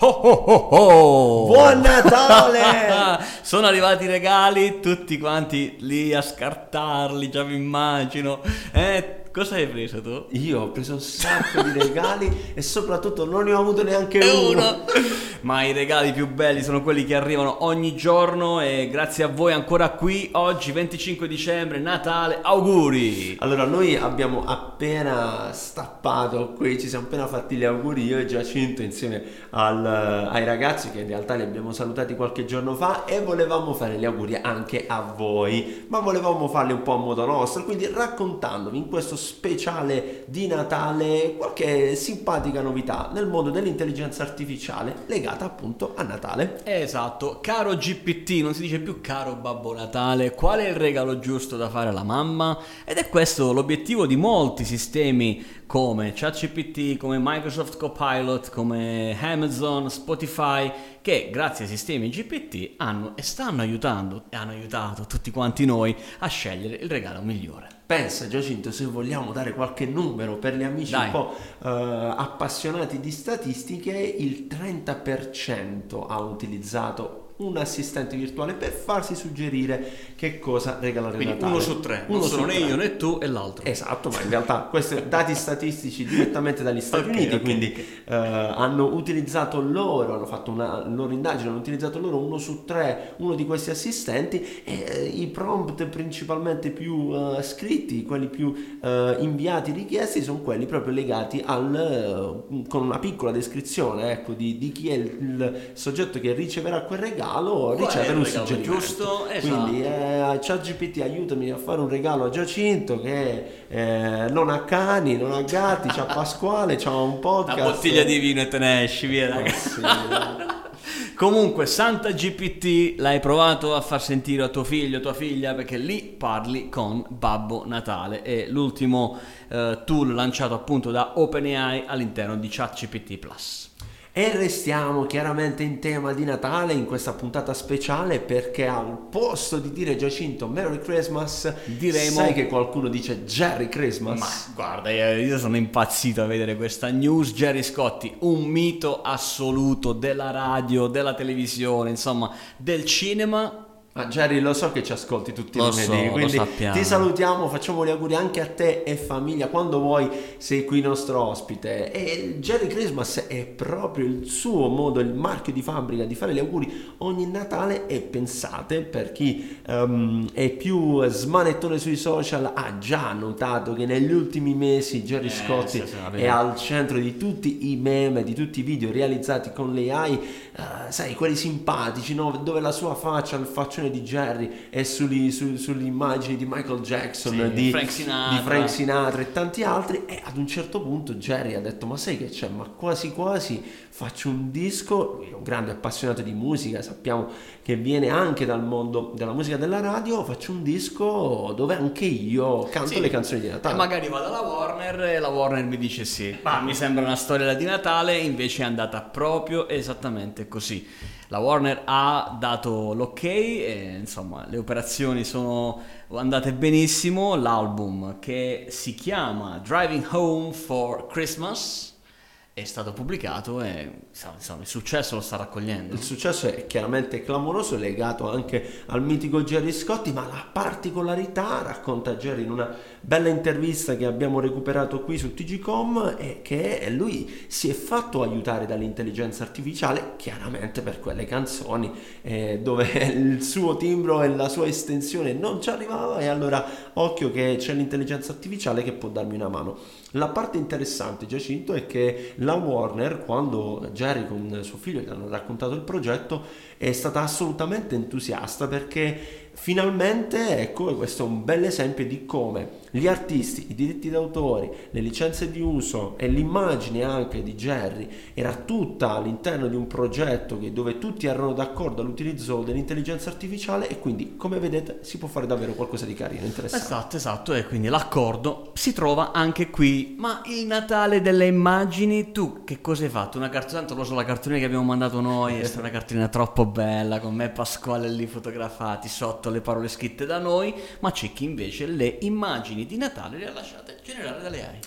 Oh oh oh oh! Buon Natale! Sono arrivati i regali, tutti quanti lì a scartarli, già mi immagino. Eh, cosa hai preso tu? Io ho preso un sacco di regali e soprattutto non ne ho avuto neanche uno. uno. Ma i regali più belli sono quelli che arrivano ogni giorno e grazie a voi ancora qui oggi 25 dicembre, Natale, auguri! Allora, noi abbiamo appena stappato qui, ci siamo appena fatti gli auguri io e Giacinto insieme al- ai ragazzi che in realtà li abbiamo salutati qualche giorno fa e volevamo fare gli auguri anche a voi, ma volevamo farli un po' a modo nostro, quindi raccontandovi in questo speciale di Natale qualche simpatica novità nel mondo dell'intelligenza artificiale legata appunto a Natale. Esatto, caro GPT, non si dice più caro Babbo Natale, qual è il regalo giusto da fare alla mamma? Ed è questo l'obiettivo di molti sistemi come ChatGPT, come Microsoft Copilot, come Amazon, Spotify, che grazie ai sistemi GPT hanno e stanno aiutando e hanno aiutato tutti quanti noi a scegliere il regalo migliore. Pensa Giacinto, se vogliamo dare qualche numero per gli amici Dai. un po' eh, appassionati di statistiche, il 30% ha utilizzato un assistente virtuale per farsi suggerire che cosa regalare Quindi Natale. uno su tre, Uno non sono né io né tu e l'altro. Esatto, ma in realtà questi dati statistici direttamente dagli Stati Ok, Uniti, ok, quindi eh, hanno utilizzato loro, hanno fatto una loro indagine, hanno utilizzato loro uno su tre, uno di questi assistenti e eh, i prompt principalmente più eh, scritti, quelli più eh, inviati, richiesti, sono quelli proprio legati al, eh, con una piccola descrizione ecco, di, di chi è il, il soggetto che riceverà quel regalo, Qual è riceve il un regalo suggerimento. giusto? Esatto. Quindi eh, ChatGPT aiutami a fare un regalo a Giacinto che eh, non ha cani, non ha gatti, c'ha Pasquale, c'ha un podcast. Una bottiglia di vino e te ne esci, via ragazzi. sì, eh. Comunque, Santa GPT l'hai provato a far sentire a tuo figlio, tua figlia, perché lì parli con Babbo Natale. È l'ultimo eh, tool lanciato appunto da OpenAI all'interno di ChatGPT Plus. E restiamo chiaramente in tema di Natale in questa puntata speciale perché al posto di dire Giacinto Merry Christmas Diremo- sai che qualcuno dice Jerry Christmas. Ma guarda, io io sono impazzito a vedere questa news. Jerry Scotti, un mito assoluto della radio, della televisione, insomma, del cinema. Ma Jerry, lo so che ci ascolti tutti i lunedì, so, quindi ti salutiamo, facciamo gli auguri anche a te e famiglia. Quando vuoi sei qui nostro ospite. E Jerry Christmas è proprio il suo modo, il marchio di fabbrica di fare gli auguri ogni Natale. E pensate, per chi ehm, è più smanettone sui social, ha già notato che negli ultimi mesi Jerry Eh, Scotti sì, sì, va è al centro di tutti i meme, di tutti i video realizzati con l'AI, eh, sai, quelli simpatici, no? dove la sua faccia, il faccione di Jerry è sugli- su- sulle immagini di Michael Jackson, Sì, di, Frank Sinatra. di Frank Sinatra e tanti altri. E ad un certo punto Jerry ha detto: Ma sai che c'è? Ma quasi quasi faccio un disco. Lui è un grande appassionato di musica, sappiamo che viene anche dal mondo della musica della radio. Faccio un disco dove anche io canto Sì. le canzoni di E Natale. magari vado alla Warner e la Warner mi dice sì. Ma mi sembra una storia di Natale, invece è andata proprio esattamente così. La Warner ha dato l'ok e insomma le operazioni sono andate benissimo. L'album che si chiama Driving Home for Christmas è stato pubblicato e insomma, il successo lo sta raccogliendo. Il successo è chiaramente clamoroso, legato anche al mitico Jerry Scotti, ma la particolarità, racconta Jerry in una bella intervista che abbiamo recuperato qui su TGCom, è che lui si è fatto aiutare dall'intelligenza artificiale, chiaramente per quelle canzoni eh, dove il suo timbro e la sua estensione non ci arrivava e allora occhio che c'è l'intelligenza artificiale che può darmi una mano. La parte interessante, Giacinto, è che la Warner, quando Jerry con suo figlio gli hanno raccontato il progetto, è stata assolutamente entusiasta perché finalmente, ecco, questo è un bel esempio di come gli artisti, i diritti d'autore, le licenze di uso e l'immagine anche di Jerry era tutta all'interno di un progetto che- dove tutti erano d'accordo all'utilizzo dell'intelligenza artificiale e quindi, come vedete, si può fare davvero qualcosa di carino, interessante. Esatto, esatto, e quindi l'accordo si trova anche qui. Ma il Natale delle immagini, tu che cosa hai fatto? Una cartolina, tanto lo so, la cartolina che abbiamo mandato noi è stata una cartolina troppo bella, con me e Pasquale lì fotografati, sotto le parole scritte da noi, ma c'è chi invece le immagini di Natale le ha lasciate generare dalle AI.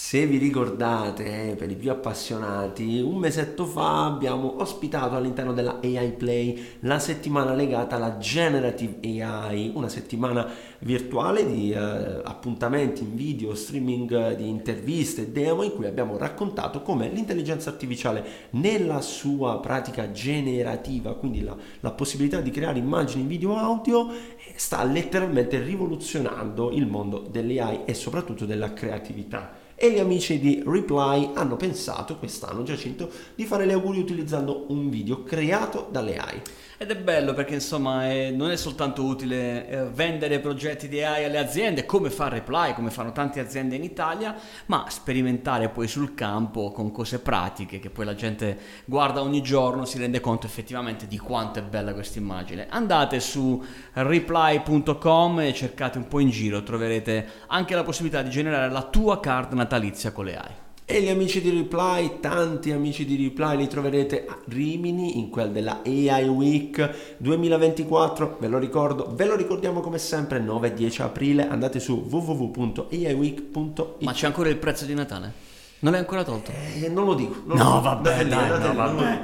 Se vi ricordate, eh, per i più appassionati, un mesetto fa abbiamo ospitato all'interno della AI Play la settimana legata alla Generative AI, una settimana virtuale di eh, appuntamenti in video, streaming di interviste, demo in cui abbiamo raccontato come l'intelligenza artificiale nella sua pratica generativa, quindi la, la possibilità di creare immagini, video, audio, eh, sta letteralmente rivoluzionando il mondo delle AI e soprattutto della creatività e gli amici di Reply hanno pensato quest'anno Giacinto di fare gli auguri utilizzando un video creato dalle AI. Ed è bello perché insomma è, non è soltanto utile eh, vendere progetti di AI alle aziende come fa Reply, come fanno tante aziende in Italia, ma sperimentare poi sul campo con cose pratiche che poi la gente guarda ogni giorno, si rende conto effettivamente di quanto è bella questa immagine. Andate su reply.com e cercate un po' in giro, troverete anche la possibilità di generare la tua card natalizia con le AI. E gli amici di Reply, tanti amici di Reply li troverete a Rimini in quel della AI Week 2024, ve lo ricordo, ve lo ricordiamo come sempre 9 e 10 aprile, andate su www.aiweek.it. Ma c'è ancora il prezzo di Natale? Non l'hai ancora tolto? Eh, non lo dico. Non no, lo vabbè, dai, no, vabbè.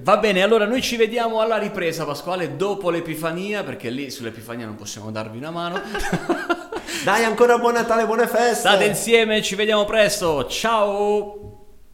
Va bene, allora noi ci vediamo alla ripresa, Pasquale, dopo l'Epifania, perché lì sull'Epifania non possiamo darvi una mano. Dai, ancora buon Natale, buone feste! State insieme, ci vediamo presto. Ciao!